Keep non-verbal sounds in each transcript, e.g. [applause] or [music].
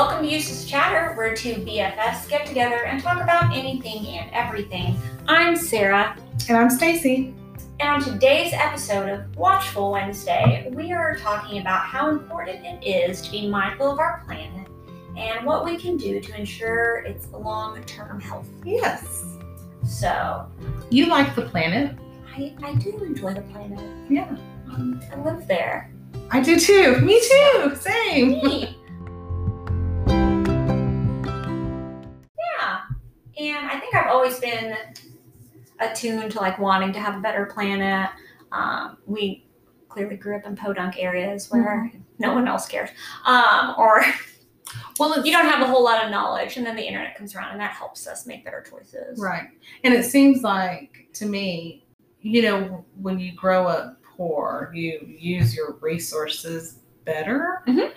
Welcome to Useless Chatter, where two BFFs get together and talk about anything and everything. I'm Sarah, And I'm Stacy. and on today's episode of Watchful Wednesday, we are talking about how important it is to be mindful of our planet and what we can do to ensure its long-term health. Yes. So, You like the planet? I, I do enjoy the planet. Yeah. Um, I live there. I do too. Me too. Same. Neat. [laughs] And I think I've always been attuned to like wanting to have a better planet. Um, we clearly grew up in podunk areas where no one else cares. Um, or [laughs] Well, you don't have a whole lot of knowledge and then the internet comes around and that helps us make better choices. right. And it seems like to me, you know, when you grow up poor, you use your resources better. Mhm.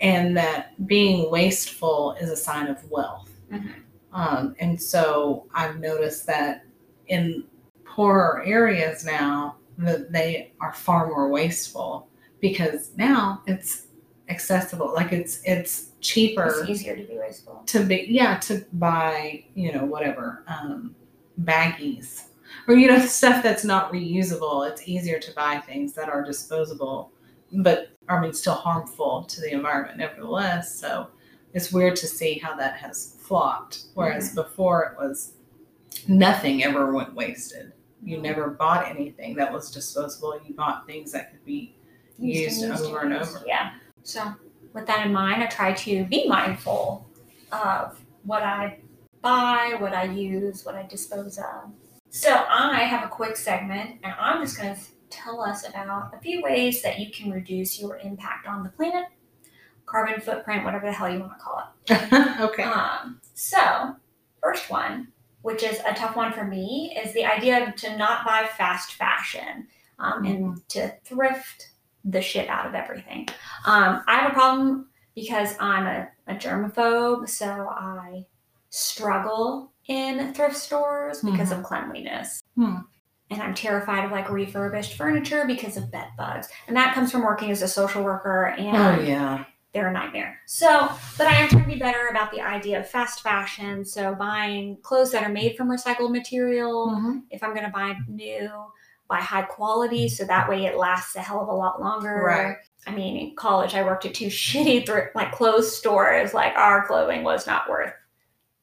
And that being wasteful is a sign of wealth. Mhm. Um, and so I've noticed that in poorer areas now that they are far more wasteful because now it's accessible. Like it's it's cheaper It's easier to be wasteful. to be yeah to buy you know whatever um, baggies or you know stuff that's not reusable. It's easier to buy things that are disposable, but I mean still harmful to the environment nevertheless. So it's weird to see how that has flopped. Whereas mm-hmm. before it was nothing ever went wasted. You mm-hmm. never bought anything that was disposable. You bought things that could be used over and over. Yeah. So, with that in mind, I try to be mindful of what I buy, what I use, what I dispose of. So, I have a quick segment, and I'm just going to tell us about a few ways that you can reduce your impact on the planet, carbon footprint, whatever the hell you want to call it. [laughs] okay. Um, so, first one, which is a tough one for me, is the idea of to not buy fast fashion um, and to thrift the shit out of everything. Um, I have a problem because I'm a, a germaphobe, so I struggle in thrift stores because of cleanliness. Hmm. And I'm terrified of like refurbished furniture because of bed bugs. And that comes from working as a social worker and Oh yeah. They're a nightmare. So, but I am trying to be better about the idea of fast fashion. So, buying clothes that are made from recycled material. Mhm. If I'm going to buy new, buy high quality so that way it lasts a hell of a lot longer. Right. I mean, in college, I worked at two [laughs] shitty thrift, like clothes stores. Like our clothing was not worth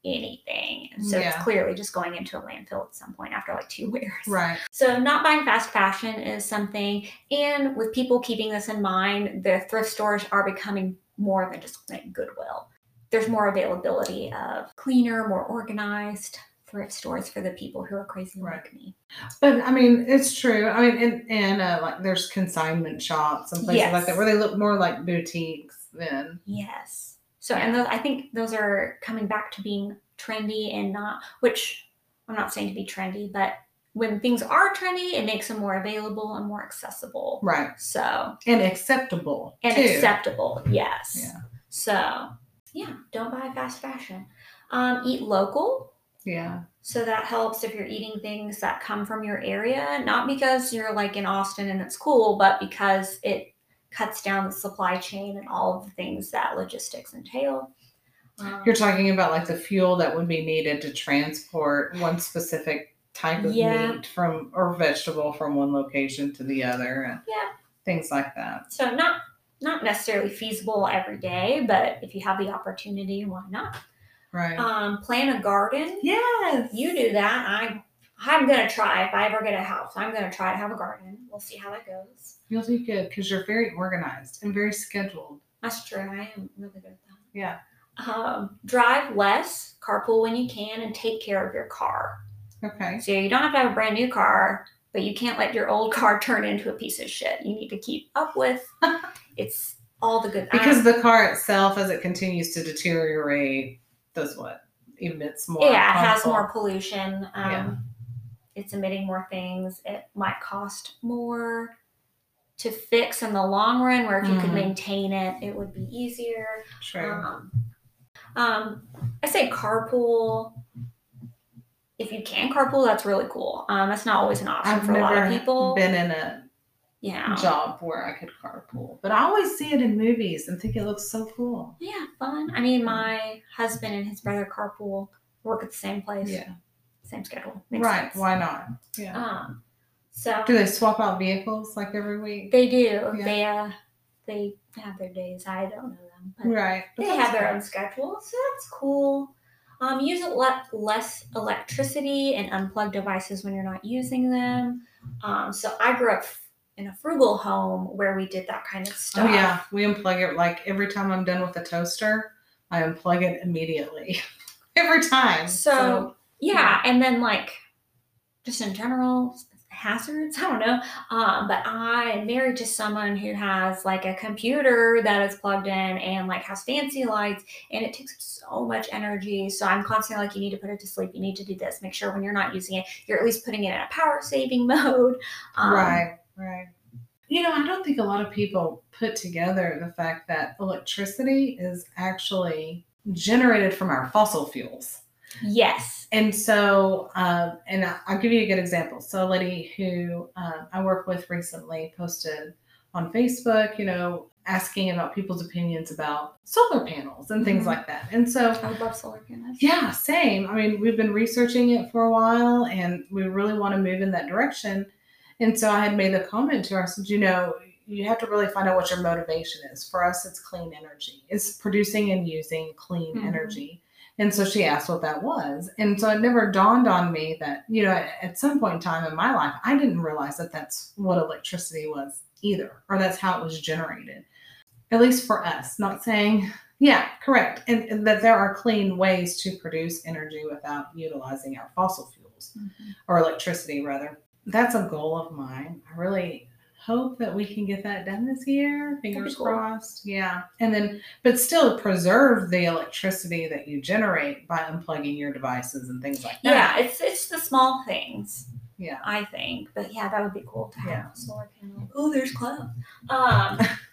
anything, and so Yeah. it's clearly just going into a landfill at some point after like two [laughs] wears. Right. So, not buying fast fashion is something, and with people keeping this in mind, the thrift stores are becoming more than just like Goodwill. There's more availability of cleaner, more organized thrift stores for the people who are crazy Right. like me. But I mean, it's true. I mean, and and uh, like there's consignment shops and places like that where they look more like boutiques than Yes. So, and those, I think those are coming back to being trendy and not, which I'm not saying to be trendy, but when things are trendy, it makes them more available and more accessible. right So, and acceptable and too. acceptable. Yes. Yeah. So, yeah, don't buy fast fashion. Um, eat local. Yeah. So that helps if you're eating things that come from your area, not because you're like in Austin and it's cool, but because it cuts down the supply chain and all of the things that logistics entail. Um, You're talking about like the fuel that would be needed to transport one specific type of Yeah. meat from or vegetable from one location to the other and Yeah. things like that. so not not necessarily feasible every day, but if you have the opportunity, why not? Right. Um, plant a garden. yes. You do that. I I'm gonna try if I ever get a house. I'm gonna try to have a garden. We'll see how that goes. You'll do good because you're very organized and very scheduled. That's true. I am really good at that. Yeah. Um, drive less, carpool when you can, and take care of your car. Okay. So you don't have to have a brand new car, but you can't let your old car [laughs] turn into a piece of shit. You need to keep up with. [laughs] it's all the good Because the car itself, as it continues to deteriorate, does what? Emits more. yeah, it has more pollution. Um, Yeah. It's emitting more things. It might cost more to fix in the long run. Where if you could Mhm. maintain it, it would be easier. True. Um, um, I say carpool. If you can carpool, that's really cool. Um, that's not always an option I've for a lot of people. been in a Yeah. job where I could carpool. But I always see it in movies and think it looks so cool. Yeah, fun. I mean, my husband and his brother carpool work at the same place. Yeah. Same schedule. Makes right. sense. Why not? Yeah. Um, so Do they swap out vehicles like every week? they do. Yeah. They uh, they have their days. I don't know them, but right. But they have their fun. own schedule, so that's cool. Um, use a lot less electricity and unplug devices when you're not using them. Um, so I grew up in a frugal home where we did that kind of stuff. Oh yeah, we unplug it like every time I'm done with the toaster, I unplug it immediately. [laughs] every time. So, yeah, and then like just in general hazards, I don't know. Um, but I am married to someone who has like a computer that is plugged in and like has fancy lights and it takes so much energy. So I'm constantly like, you need to put it to sleep. You need to do this. Make sure when you're not using it, you're at least putting it in a power saving [laughs] mode. Um, right, right. You know, I don't think a lot of people put together the fact that electricity is actually generated from our fossil fuels. Yes. And so, um, and I'll give you a good example. So, a lady who um, I work with recently posted on Facebook, you know, asking about people's opinions about solar panels and things Mhm. like that. And so, I love solar panels. yeah, same. I mean, we've been researching it for a while and we really want to move in that direction. And so I had made the comment to her, I said, you know, you have to really find out what your motivation is. For us, it's clean energy, it's producing and using clean Mhm. energy. And so she asked what that was. And so it never dawned on me that, you know, at, some point in time in my life, I didn't realize that that's what electricity was either, or that's how it was generated. At least for us, not saying yeah, correct. And, and that there are clean ways to produce energy without utilizing our fossil fuels Mhm. or electricity, rather. That's a goal of mine. I really hope that we can get that done this year. Fingers cool. crossed. Yeah. And then, but still preserve the electricity that you generate by unplugging your devices and things like that. Yeah, it's it's the small things. Yeah. I think. But yeah, that would be cool to have Yeah. a solar panel. Oh, there's clouds. Um, [laughs]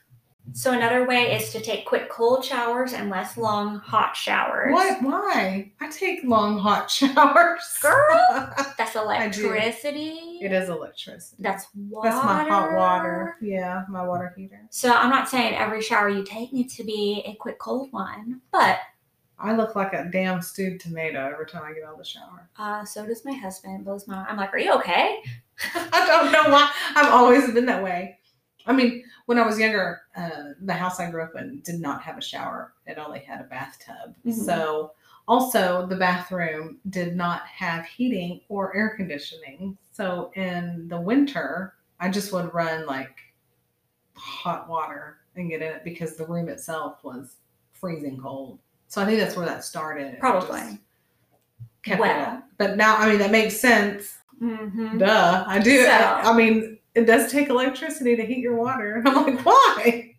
so another way is to take quick cold showers and less long hot showers. What? Why? I take long hot [laughs] showers. Girl, [laughs] That's electricity. it is electricity. That's water. That's my hot water. Yeah, my water heater. So I'm not saying every shower you take needs to be a quick cold one, but I look like a damn stewed tomato every time I get out of the shower. uh, so does my husband. Blows my. I'm like, are you okay? [laughs] I don't know why. I've always been that way. I mean, when I was younger, uh, the house I grew up in did not have a shower. It only had a bathtub. Mhm. So, also, the bathroom did not have heating or air conditioning. So, in the winter, I just would run like hot water and get in it because the room itself was freezing cold. So, I think that's where that started. Probably. kept it Well. up. But now, I mean, that makes sense. Mm-hmm. Duh, I do. So- I, I mean, it does take electricity to heat your water. And [laughs] I'm like, why?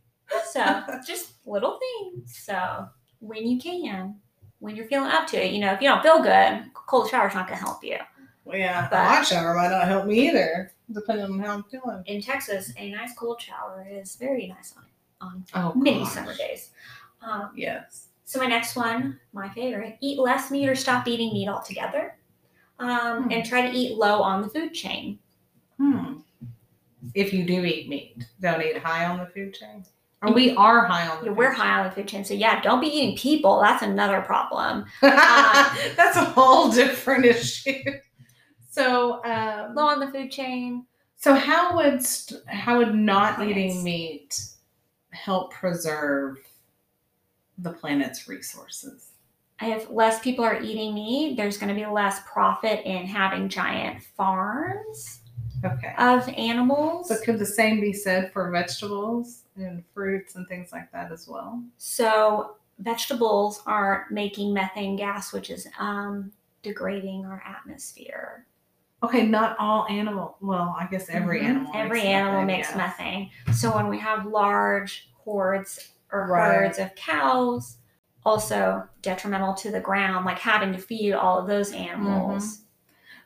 So just little things. So when you can, when you're feeling up to it, you know, if you don't feel good, cold shower's not going to help you. Well, yeah, But- a hot shower might not help me either, depending on how I'm feeling. In Texas, a nice cold shower is very nice on on Oh, many gosh. summer days. Um, Yes. so my next one, my favorite, eat less meat or stop eating meat altogether. Um, Hmm. And try to eat low on the food chain. Hmm. If you do eat meat, don't eat high on the food chain. Or we are high on the Yeah, food we're chain. high on the food chain, so yeah, don't be eating people. That's another problem. [laughs] That's a whole different issue. So, um, Low on the food chain. so how would st- how would not Plants. eating meat help preserve the planet's resources? if less people are eating meat, there's going to be less profit in having giant farms Okay. of animals. So could the same be said for vegetables and fruits and things like that as well? So vegetables aren't making methane gas, which is um, degrading our atmosphere. Okay, not all animal. Well, I guess every Mhm. animal. Every makes animal methane makes methane. So when we have large hordes or Right. herds of cows, also detrimental to the ground, like having to feed all of those animals.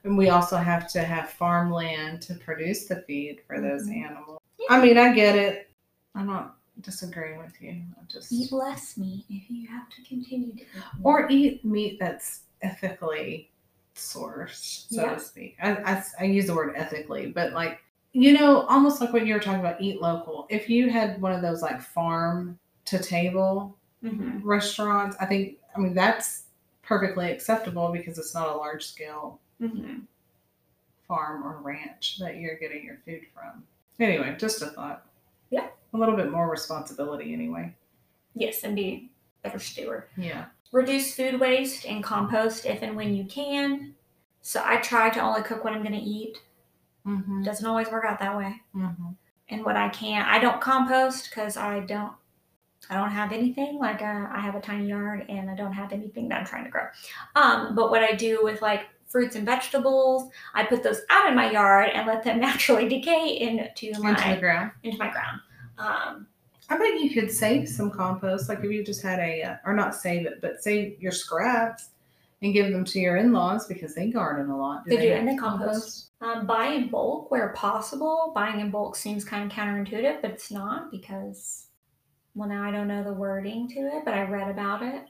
And we also have to have farmland to produce the feed for those Mhm. animals. I mean, I get it. I'm not disagreeing with you. I just Eat less meat if you have to continue to eat. or eat meat that's ethically sourced, so Yeah. to speak. I, I, I use the word ethically, but like you know, almost like what you were talking about, eat local. If you had one of those like farm to table hmm restaurants, I think, I mean, that's perfectly acceptable because it's not a large scale hmm farm or ranch that you're getting your food from. Anyway, just a thought. Yeah. A little bit more responsibility anyway. Yes, and be a better steward. Yeah. Reduce food waste and compost if and when you can. So I try to only cook what I'm going to eat. Mm-hmm. Doesn't always work out that way. Mm-hmm. And what I can, I don't compost because I don't. I don't have anything like uh, I have a tiny yard and I don't have anything that I'm trying to grow. Um, but what I do with like fruits and vegetables, I put those out in my yard and let them [laughs] naturally decay into my Into the ground. into my ground. Um, I bet you could save some compost, like if you just had a, uh, or not save it, but save your scraps and give them to your in-laws because they garden a lot. They do, make and they compost. Um, buy in bulk where possible. Buying in bulk seems kind of counterintuitive, but it's not because, well, now I don't know the wording to it, but I read about it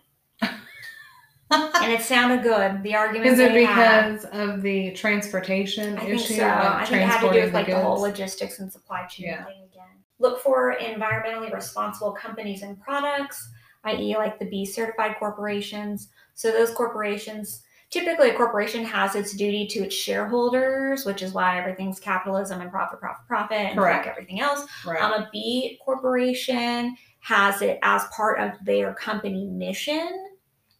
and it sounded good. The argument Is it they had, because of the transportation I think so. I think it had to do with like the, goods? whole logistics and supply chain Yeah. thing again. Look for environmentally responsible companies and products, i.e., like the B certified corporations. So those corporations, typically a corporation has its duty to its shareholders, which is why everything's capitalism and profit, profit, profit, and Correct. everything else. Right. Um, a B corporation has it as part of their company mission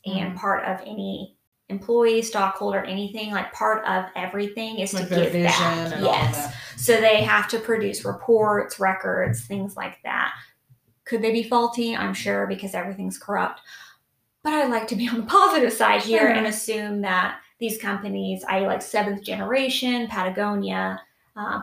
and Mhm. part of any employee, stockholder, anything like part of everything is like to give back. and all yes. So they have to produce reports, records, things like that. Could they be faulty? I'm sure because everything's corrupt. But I like to be on the [laughs] positive side here Sure. and assume that these companies, I like seventh generation, Patagonia, uh,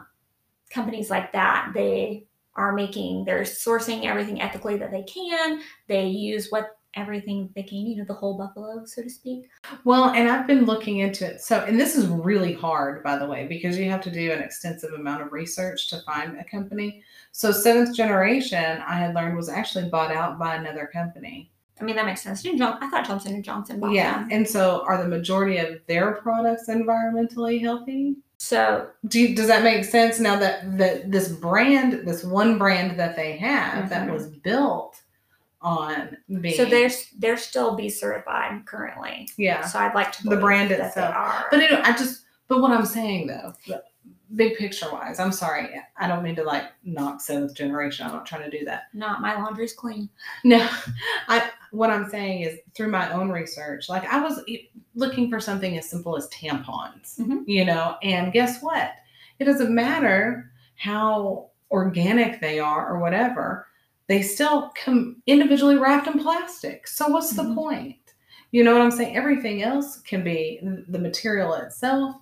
companies like that, they are making, they're sourcing everything ethically that they can. They use what everything they can, you know, the whole buffalo, so to speak. Well, and I've been looking into it. So, and this is really hard, by the way, because you have to do an extensive amount of research to find a company. So, seventh generation, I had learned was actually bought out by another company. I mean, that makes sense. I thought Johnson and Johnson bought Yeah. them. And so, are the majority of their products environmentally healthy? So Do you, does that make sense? Now that that this brand, this one brand that they have that Mhm. was built on being So they're they're still B certified currently. yeah. So I'd like to The brand itself. But it, I just, but what I'm saying though, big picture wise, I'm sorry, I don't mean to like knock seventh generation. I'm not trying to do that. not my laundry's clean. No, I what I'm saying is through my own research, like I was looking for something as simple as tampons, Mhm. you know, and guess what? It doesn't matter how organic they are or whatever. They still come individually wrapped in plastic. So what's the Mhm. point? You know what I'm saying? Everything else can be the material itself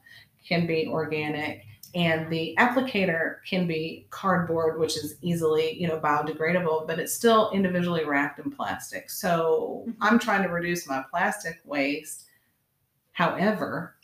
can be organic and the applicator can be cardboard which is easily you know biodegradable but it's still individually wrapped in plastic so Mhm. i'm trying to reduce my plastic waste however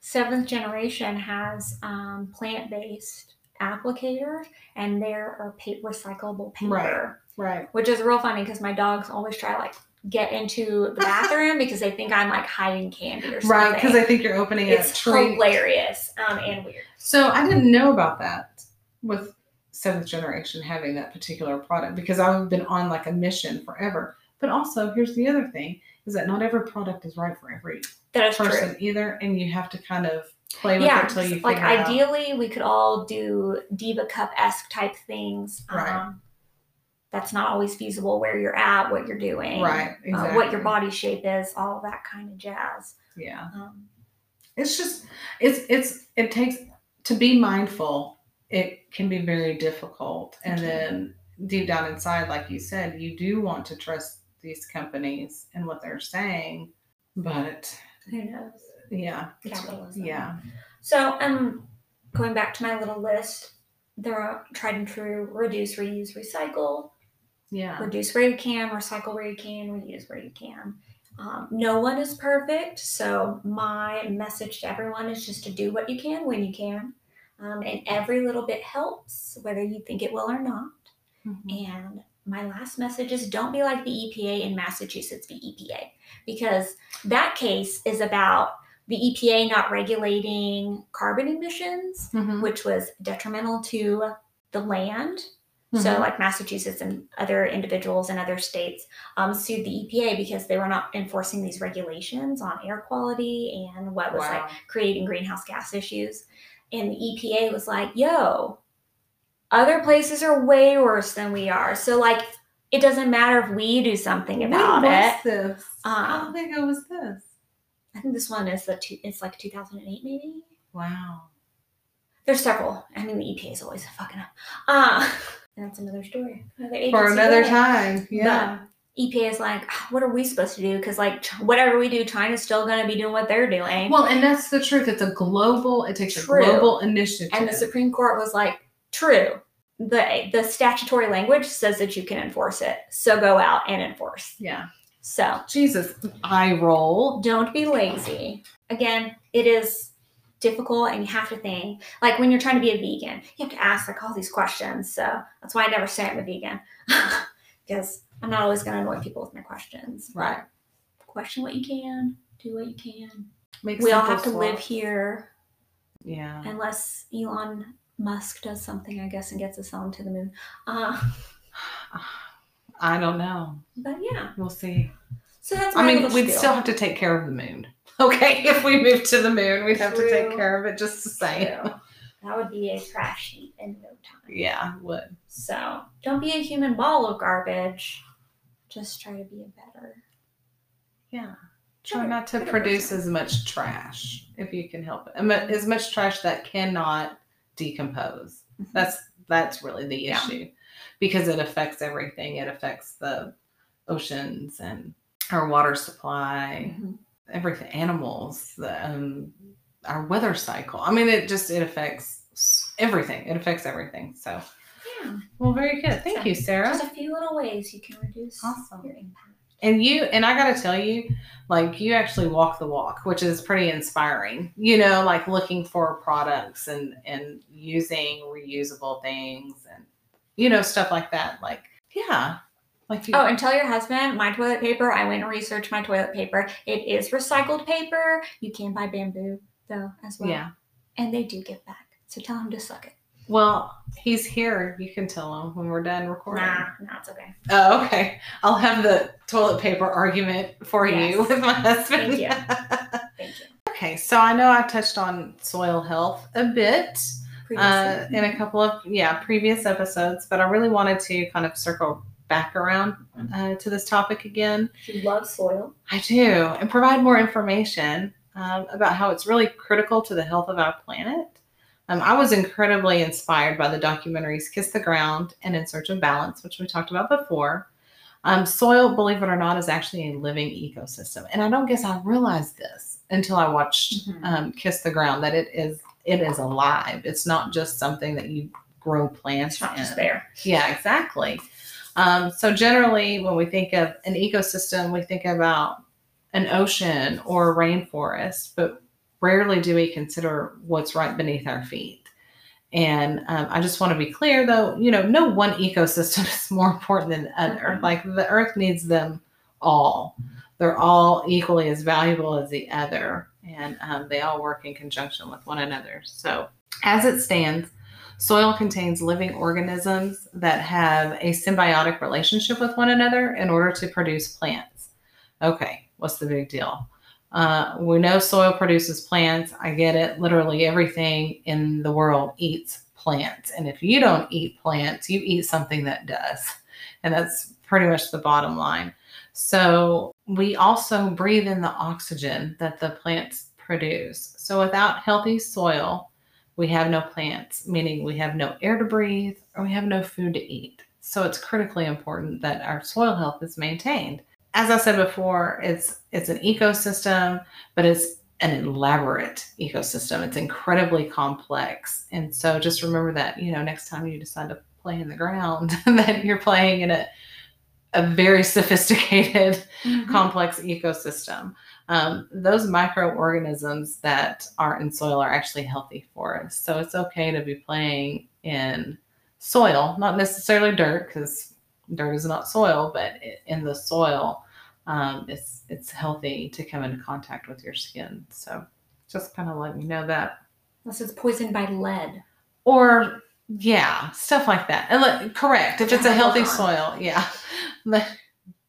Seventh generation has um, plant based applicators, and there are pa- recyclable paper, right which is real funny because my dogs always try like get into the bathroom [laughs] because they think I'm like hiding candy or something. right because i think you're opening it's a tree hilarious um, and weird. so i didn't know about that with seventh generation having that particular product because i've been on like a mission forever but also here's the other thing is that not every product is right for every person true. either and you have to kind of play with yeah, it till you like figure it out. ideally, we could all do diva cup esque type things. Right. Um, that's not always feasible where you're at, what you're doing, right uh, what your body shape is, all that kind of jazz. yeah Um, it's just it's it's it takes to be mindful it can be very difficult and then deep down inside like you said you do want to trust these companies and what they're saying but who knows? yeah Capitalism. yeah So, um, going back to my little list, there are tried and true: reduce, reuse, recycle. Yeah reduce where you can, recycle where you can, reuse where you can. Um, no one is perfect, so my message to everyone is just to do what you can when you can. Um, and every little bit helps, whether you think it will or not. Mhm. And my last message is don't be like the EPA in Massachusetts v. EPA, because that case is about the EPA not regulating carbon emissions, Mhm. which was detrimental to the land. So, Mhm. like Massachusetts and other individuals in other states um, sued the EPA because they were not enforcing these regulations on air quality and what was like creating greenhouse gas issues. And the EPA was like, yo, other places are way worse than we are. So, like, it doesn't matter if we do something about it. this? Um, long ago was this? I think this one is the two, it's like 2008 maybe. Wow. There's several. I mean, the EPA is always fucking up. Uh, [laughs] and that's another story. Another For another time. Yeah. EPA is like, "Ah, what are we supposed to do? Because like whatever we do, China's still going to be doing what they're doing. Well, and that's the truth. It's a global. It takes True. a global initiative. and the Supreme Court was like, true. The the statutory language says that you can enforce it, so go out and enforce. yeah. So Jesus, eye roll. don't be lazy. Again, it is difficult, and you have to think. Like when you're trying to be a vegan, you have to ask like all these questions. So that's why I never say I'm a vegan, [laughs] because I'm not always going to annoy people with my questions. Right. question what you can, do what you can. Make we all have to live here Yeah. unless Elon Musk does something, I guess, and gets us on to the moon. Uh, [sighs] I don't know. but yeah, We'll see. so that's I mean, we'd still have to take care of the moon. [laughs] Okay, if we moved to the moon, we'd have to take True. care of it just the same. True. That would be a trash heap in no time. Yeah, would. So don't be a human ball of garbage. Just try to be a better. Yeah. Try better- not to better produce person. as much trash if you can help it. As much trash that cannot decompose. That's that's really the Yeah. issue because it affects everything. It affects the oceans and our water supply, Mhm. Everything, animals, the, um, our weather cycle. I mean, it just it affects everything. It affects everything. So, Yeah, well, very good. Thank you, Sarah. just a few little ways you can reduce Awesome. your impact. And you and I got to tell you, like you actually walk the walk, which is pretty inspiring. You know, like looking for products and and using reusable things and you know stuff like that. Like yeah, like Oh, and tell your husband my toilet paper. I went and researched my toilet paper. It is recycled paper. You can buy bamboo though as well. yeah. and they do give back. So tell him to suck it. Well, he's here. You can tell him when we're done recording. Nah, nah, it's okay. Oh, okay. I'll have the toilet paper argument for you with my husband. Thank you. [laughs] Thank you. okay, so I know I've touched on soil health a bit. uh, in a couple of yeah previous episodes, but I really wanted to kind of circle back around uh, to this topic again. she loves soil. I do, and provide more information um, about how it's really critical to the health of our planet. Um, I was incredibly inspired by the documentaries "Kiss the Ground" and "In Search of Balance," which we talked about before. Um, soil, believe it or not, is actually a living ecosystem, and I don't guess I realized this until I watched Mhm. um, "Kiss the Ground" that it is it is alive. It's not just something that you grow plants It's not just there. Yeah, exactly. Um, so generally, when we think of an ecosystem, we think about an ocean or a rainforest, but rarely do we consider what's right beneath our feet. And um, I just want to be clear, though, you know, no one ecosystem [laughs] is more important than the other. Mhm. Like the Earth needs them all. They're all equally as valuable as the other, and um, they all work in conjunction with one another. So, as it stands, Soil contains living organisms that have a symbiotic relationship with one another in order to produce plants. Okay, what's the big deal? Uh, we know soil produces plants. I get it. Literally everything in the world eats plants. And if you don't eat plants, you eat something that does. And that's pretty much the bottom line. So we also breathe in the oxygen that the plants produce. So without healthy soil, we have no plants, meaning we have no air to breathe or we have no food to eat. So it's critically important that our soil health is maintained. As I said before, it's it's an ecosystem, but it's an elaborate ecosystem. It's incredibly complex. And so just remember that, you know, next time you decide to play in the ground, [laughs] that you're playing in a a very sophisticated Mm-hmm. complex ecosystem. Um, those microorganisms that are in soil are actually healthy for us. So it's okay to be playing in soil, not necessarily dirt, because dirt is not soil, but in the soil, um, it's it's healthy to come into contact with your skin. So Just kind of letting you know that. Unless it's poisoned by lead. Or yeah, stuff like that. And look, correct. If it's a healthy soil, yeah. [laughs]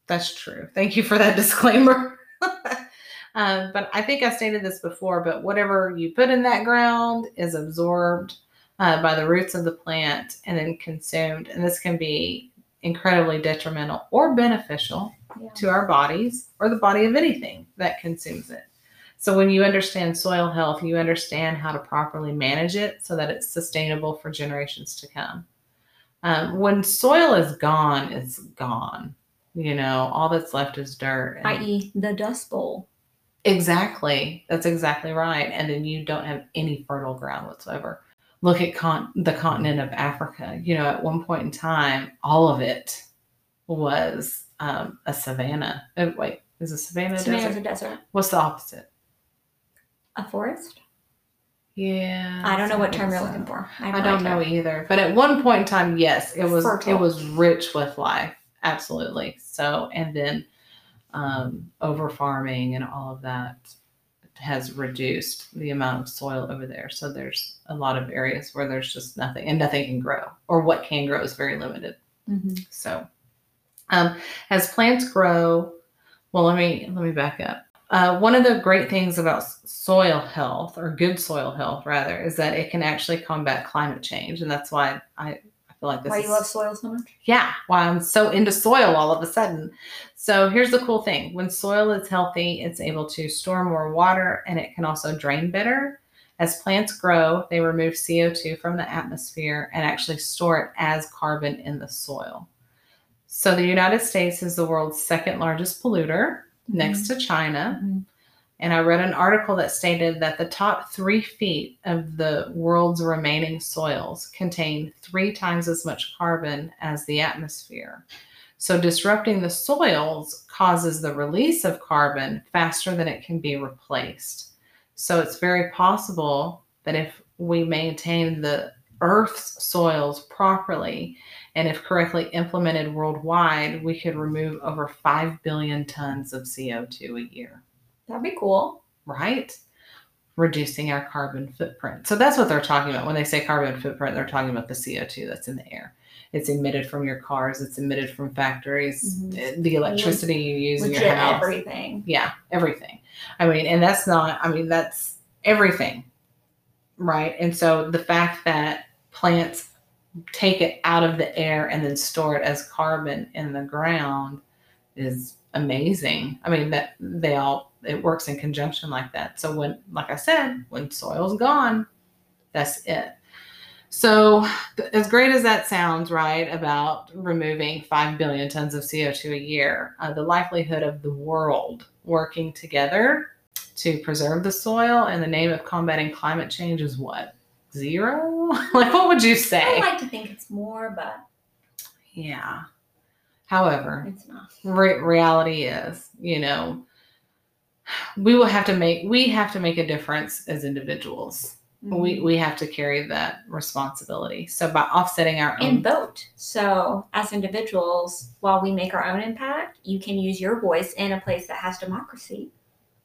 That's true. Thank you for that [laughs] disclaimer. [laughs] um, but I think I stated this before, but whatever you put in that ground is absorbed uh, by the roots of the plant and then consumed. And this can be incredibly detrimental or beneficial Yeah. to our bodies or the body of anything that consumes it. So when you understand soil health, you understand how to properly manage it so that it's sustainable for generations to come. Um, when soil is gone, it's gone. You know, all that's left is dirt. and- I.e., the Dust Bowl. Exactly. That's exactly right. And then you don't have any fertile ground whatsoever. Look at con- the continent of Africa. You know, at one point in time, all of it was um, a savanna. Oh, wait, is a savanna Savannah's desert? a desert. What's the opposite? A forest? Yeah. I don't know what term you're so. looking for. I no don't know either. But at one point in time, yes, it was Fertile. it was rich with life. Absolutely. So and then um, over farming and all of that has reduced the amount of soil over there. So there's a lot of areas where there's just nothing and nothing can grow, or what can grow is very limited. Mhm. So, um, as plants grow, well, let me let me back up. Uh, one of the great things about soil health, or good soil health, rather, is that it can actually combat climate change, and that's why I feel like this Why is you love soil so much? yeah, why I'm so into soil all of a sudden. So here's the cool thing: when soil is healthy, it's able to store more water, and it can also drain better. As plants grow, they remove CO2 from the atmosphere and actually store it as carbon in the soil. So the United States is the world's second largest polluter, next to China. Mhm. And I read an article that stated that the top three feet of the world's remaining soils contain three times as much carbon as the atmosphere. So, disrupting the soils causes the release of carbon faster than it can be replaced. So, it's very possible that if we maintain the Earth's soils properly and if correctly implemented worldwide, we could remove over 5 billion tons of CO2 a year That'd be cool. right? Reducing our carbon footprint. So that's what they're talking about. When they say carbon footprint, they're talking about the CO2 that's in the air. It's emitted from your cars, it's emitted from factories, Mhm. eh, the electricity you use in your house. everything. Yeah, everything. I mean, and that's not, I mean, that's everything, right? And so the fact that plants take it out of the air and then store it as carbon in the ground is amazing. I mean, that they all, it works in conjunction like that. So when, like I said, when soil's gone, that's it. So, as great as that sounds, right, about removing 5 billion tons of CO2 a year, uh, the likelihood of the world working together to preserve the soil in the name of combating climate change is what? Zero? [laughs] like, what would you say? I like to think it's more, but Yeah. However, it's not. re- reality is, you know, we will have to make we have to make a difference as individuals. Mm-hmm. We we have to carry that responsibility. So by offsetting our own and vote. So, as individuals, while we make our own impact, you can use your voice in a place that has democracy,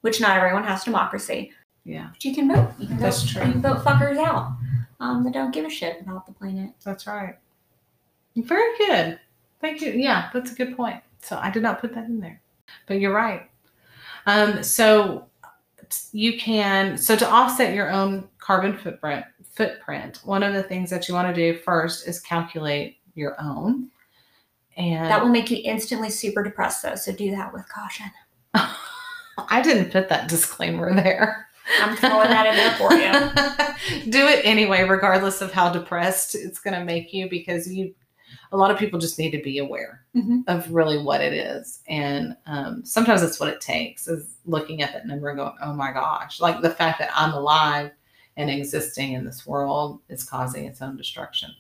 which not everyone has democracy. yeah, But you can vote. You can That's vote, true. You can vote fuckers out um, that don't give a shit about the planet. that's right. Very good. Thank you. Yeah, that's a good point. So I did not put that in there, but you're right. Um, so you can so to offset your own carbon footprint footprint. One of the things that you want to do first is calculate your own, and That will make you instantly super depressed, though. So do that with caution. [laughs] I didn't put that disclaimer there. I'm throwing that in there for you. [laughs] Do it anyway, regardless of how depressed it's going to make you, because you, a lot of people just need to be aware Mhm. of really what it is, and um, sometimes that's what it takes is looking at that number and going, "Oh my gosh!" Like the fact that I'm alive and existing in this world is causing its own destruction.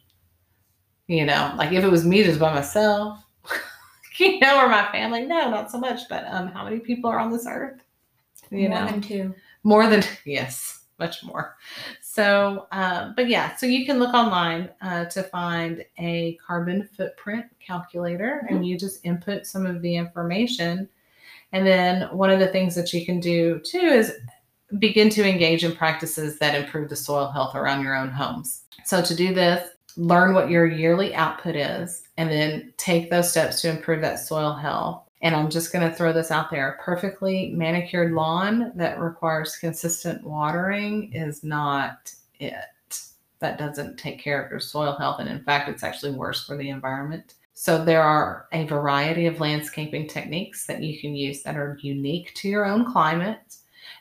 You know, like if it was me just by myself, [laughs] you know, or my family, no, not so much. But um, how many people are on this earth? You know, More know, than two. more than [laughs] yes much more so uh, but yeah so you can look online uh, to find a carbon footprint calculator and you just input some of the information and then one of the things that you can do too is begin to engage in practices that improve the soil health around your own homes. So, to do this, learn what your yearly output is, and then take those steps to improve that soil health. And I'm just going to throw this out there a perfectly manicured lawn that requires consistent watering is not it. That doesn't take care of your soil health. And in fact, it's actually worse for the environment. So, there are a variety of landscaping techniques that you can use that are unique to your own climate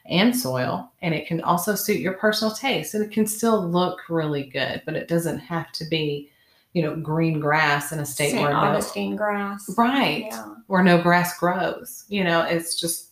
and soil. And it can also suit your personal taste. And it can still look really good, but it doesn't have to be, you know, green grass in a state St. where no, Augustine grass. right, Yeah. Where no grass grows. You know, it's just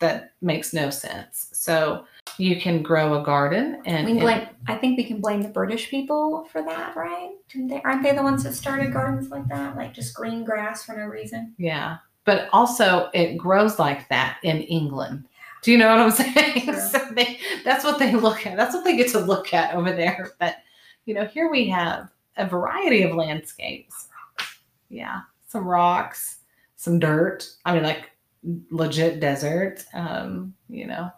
that makes no sense. So you can grow a garden and We blame, I think we can blame the British people for that, right? They, aren't they the ones that started gardens like that? Like just green grass for no reason? Yeah. But also it grows like that in England. Do you know what I'm [laughs] saying? So they, that's what they look at. That's what they get to look at over there. But you know, here we have a variety of landscapes. Yeah. Some rocks, some dirt. I mean like legit desert. Um, you know.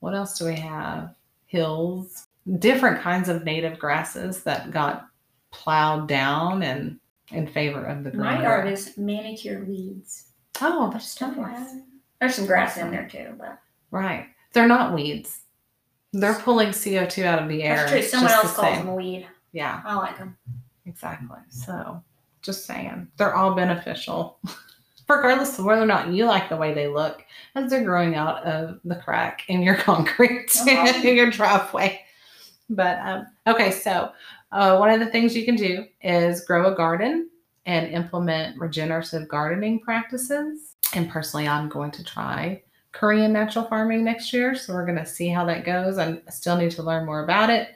What else do we have? Hills, different kinds of native grasses that got plowed down and in favor of the green My yard is manicured weeds. Oh, that's nice. There's some grass in there too, but Right. They're not weeds. They're pulling CO2 out of the air. that's true. Someone else the calls same. them a weed. Yeah, I like them. exactly. So just saying, they're all beneficial, [laughs] regardless of whether or not you like the way they look as they're growing out of the crack in your [laughs] concrete, Uh-huh. in your driveway. But um, okay, so uh, one of the things you can do is grow a garden and implement regenerative gardening practices. And personally, I'm going to try Korean natural farming next year. So we're going to see how that goes. I still need to learn more about it.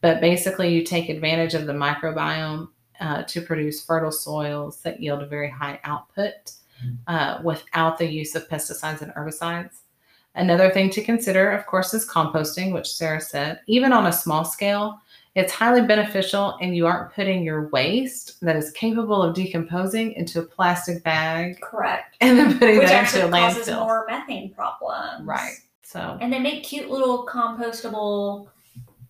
But basically, you take advantage of the microbiome uh, to produce fertile soils that yield a very high output uh, without the use of pesticides and herbicides. Another thing to consider, of course, is composting, which Sarah said. Even on a small scale, it's highly beneficial, and you aren't putting your waste that is capable of decomposing into a plastic bag Correct. [laughs] and then putting Which that into a causes landfill. more methane problems. Right. So, And they make cute little compostable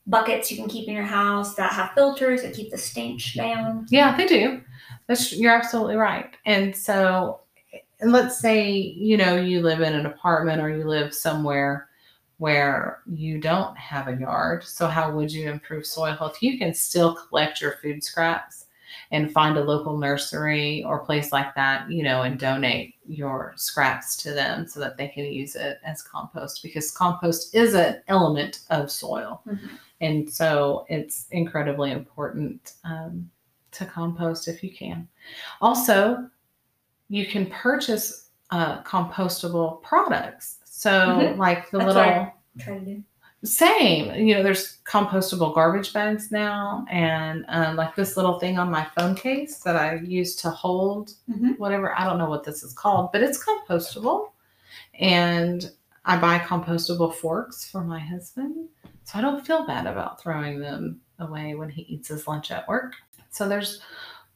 buckets you can keep in your house that have filters that keep the stench down. Yeah, they do. That's you're absolutely right. And so, and let's say you know you live in an apartment or you live somewhere where you don't have a yard. So how would you improve soil health? You can still collect your food scraps and find a local nursery or place like that, you know, and donate your scraps to them so that they can use it as compost because compost is an element of soil. Mhm. And so it's incredibly important um, to compost if you can. Also, you can purchase uh, compostable products. So, Mhm. like the That's little what to do. same, you know, there's compostable garbage bags now, and um, like this little thing on my phone case that I use to hold Mhm. whatever. I don't know what this is called, but it's compostable. And I buy compostable forks for my husband, so I don't feel bad about throwing them away when he eats his lunch at work. So there's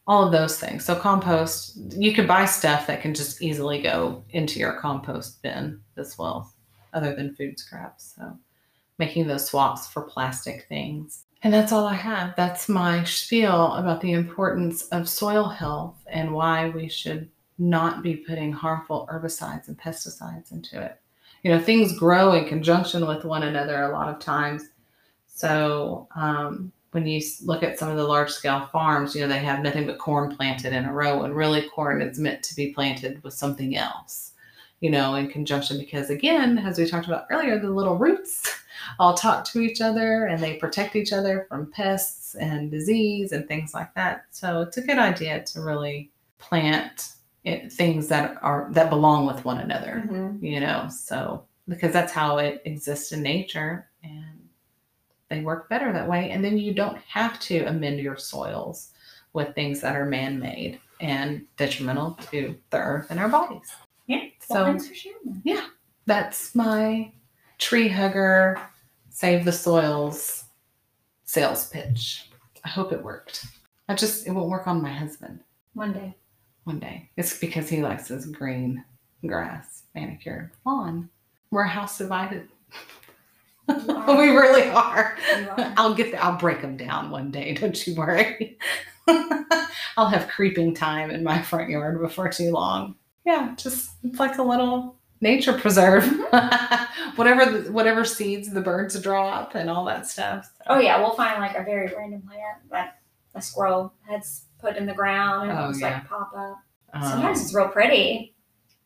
all of those things. So compost, you can buy stuff that can just easily go into your compost bin as well, other than food scraps. So making those swaps for plastic things. And that's all I have. That's my spiel about the importance of soil health and why we should not be putting harmful herbicides and pesticides into it. You know, things grow in conjunction with one another a lot of times. So, um, when you look at some of the large scale farms, you know, they have nothing but corn planted in a row, and really corn is meant to be planted with something else, you know, in conjunction. Because, again, as we talked about earlier, the little roots [laughs] all talk to each other and they protect each other from pests and disease and things like that. So, it's a good idea to really plant it, things that are that belong with one another Mhm. you know so because that's how it exists in nature and they work better that way and then you don't have to amend your soils with things that are man-made and detrimental to the earth and our bodies Yeah. So- Well, thanks for sharing that. that's my tree hugger save the soils sales pitch i hope it worked i just it won't work on my husband One day. one day. It's because he likes his green grass manicured lawn. We're house divided. [laughs] [laughs] we really are. Are. I'll get there. I'll break them down one day. Don't you worry. [laughs] I'll have creeping thyme in my front yard before too long. Yeah, just it's like a little nature preserve. [laughs] whatever the, whatever seeds the birds drop and all that stuff. So- Oh yeah, we'll find like a very random plant that a squirrel has put in the ground and Oh, just yeah. like pop up. Um, Sometimes it's real pretty.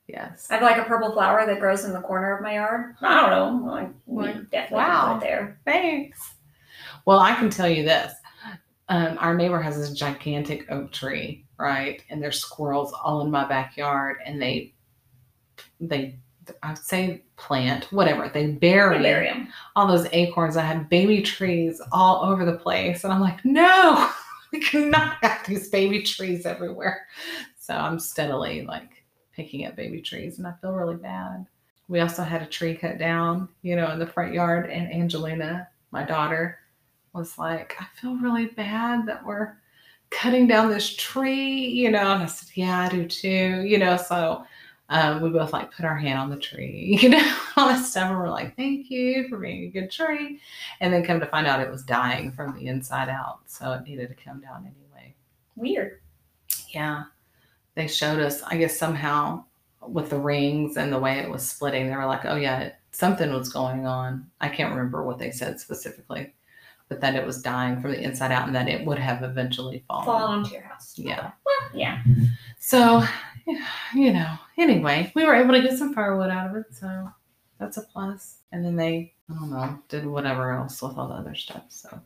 Yes. I have like a purple flower that grows in the corner of my yard. I don't know. Like, we Like, definitely wow. put it there. Thanks. Well, I can tell you this. Um, our neighbor has this gigantic oak tree, right? And there's squirrels all in my backyard, and they, they, I'd say plant whatever they bury, We bury 'em. all those acorns. I had baby trees all over the place, and I'm like, no, [laughs] we cannot have these baby trees everywhere. So I'm steadily like picking up baby trees, and I feel really bad. We also had a tree cut down, you know, in the front yard, and Angelina, my daughter, was like, I feel really bad that we're cutting down this tree, you know. And I said, Yeah, I do too, you know. So um, we both like put our hand on the tree, [laughs] you know, all that stuff. And we're like, Thank you for being a good tree. And then come to find out it was dying from the inside out. So it needed to come down anyway. Weird. Yeah. They showed us, I guess somehow with the rings and the way it was splitting, they were like, oh, yeah, something was going on. I can't remember what they said specifically, but that it was dying from the inside out and that it would have eventually fallen. Fall onto your house. Yeah. Well, yeah. So, you know, anyway, we were able to get some firewood out of it. So that's a plus. And then they, I don't know, did whatever else with all the other stuff. So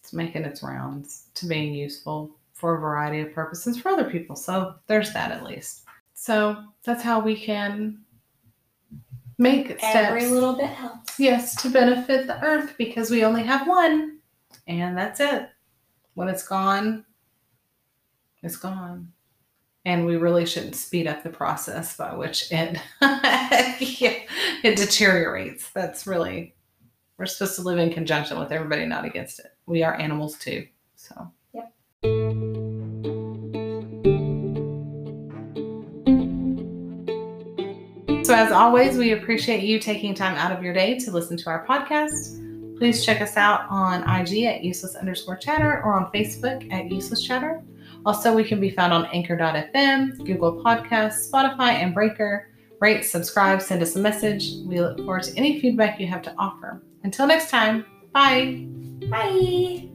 it's making its rounds to being useful for a variety of purposes for other people. So there's that at least. So that's how we can make steps. Every little bit helps. Yes, to benefit the earth because we only have one. And that's it. When it's gone, it's gone. And we really shouldn't speed up the process by which it [laughs] it deteriorates. That's really we're supposed to live in conjunction with everybody, not against it. We are animals too. So. So, as always, we appreciate you taking time out of your day to listen to our podcast. Please check us out on IG at useless underscore chatter or on Facebook at useless chatter. Also, we can be found on anchor.fm, Google Podcasts, Spotify, and Breaker. Rate, subscribe, send us a message. We look forward to any feedback you have to offer. Until next time, bye. Bye.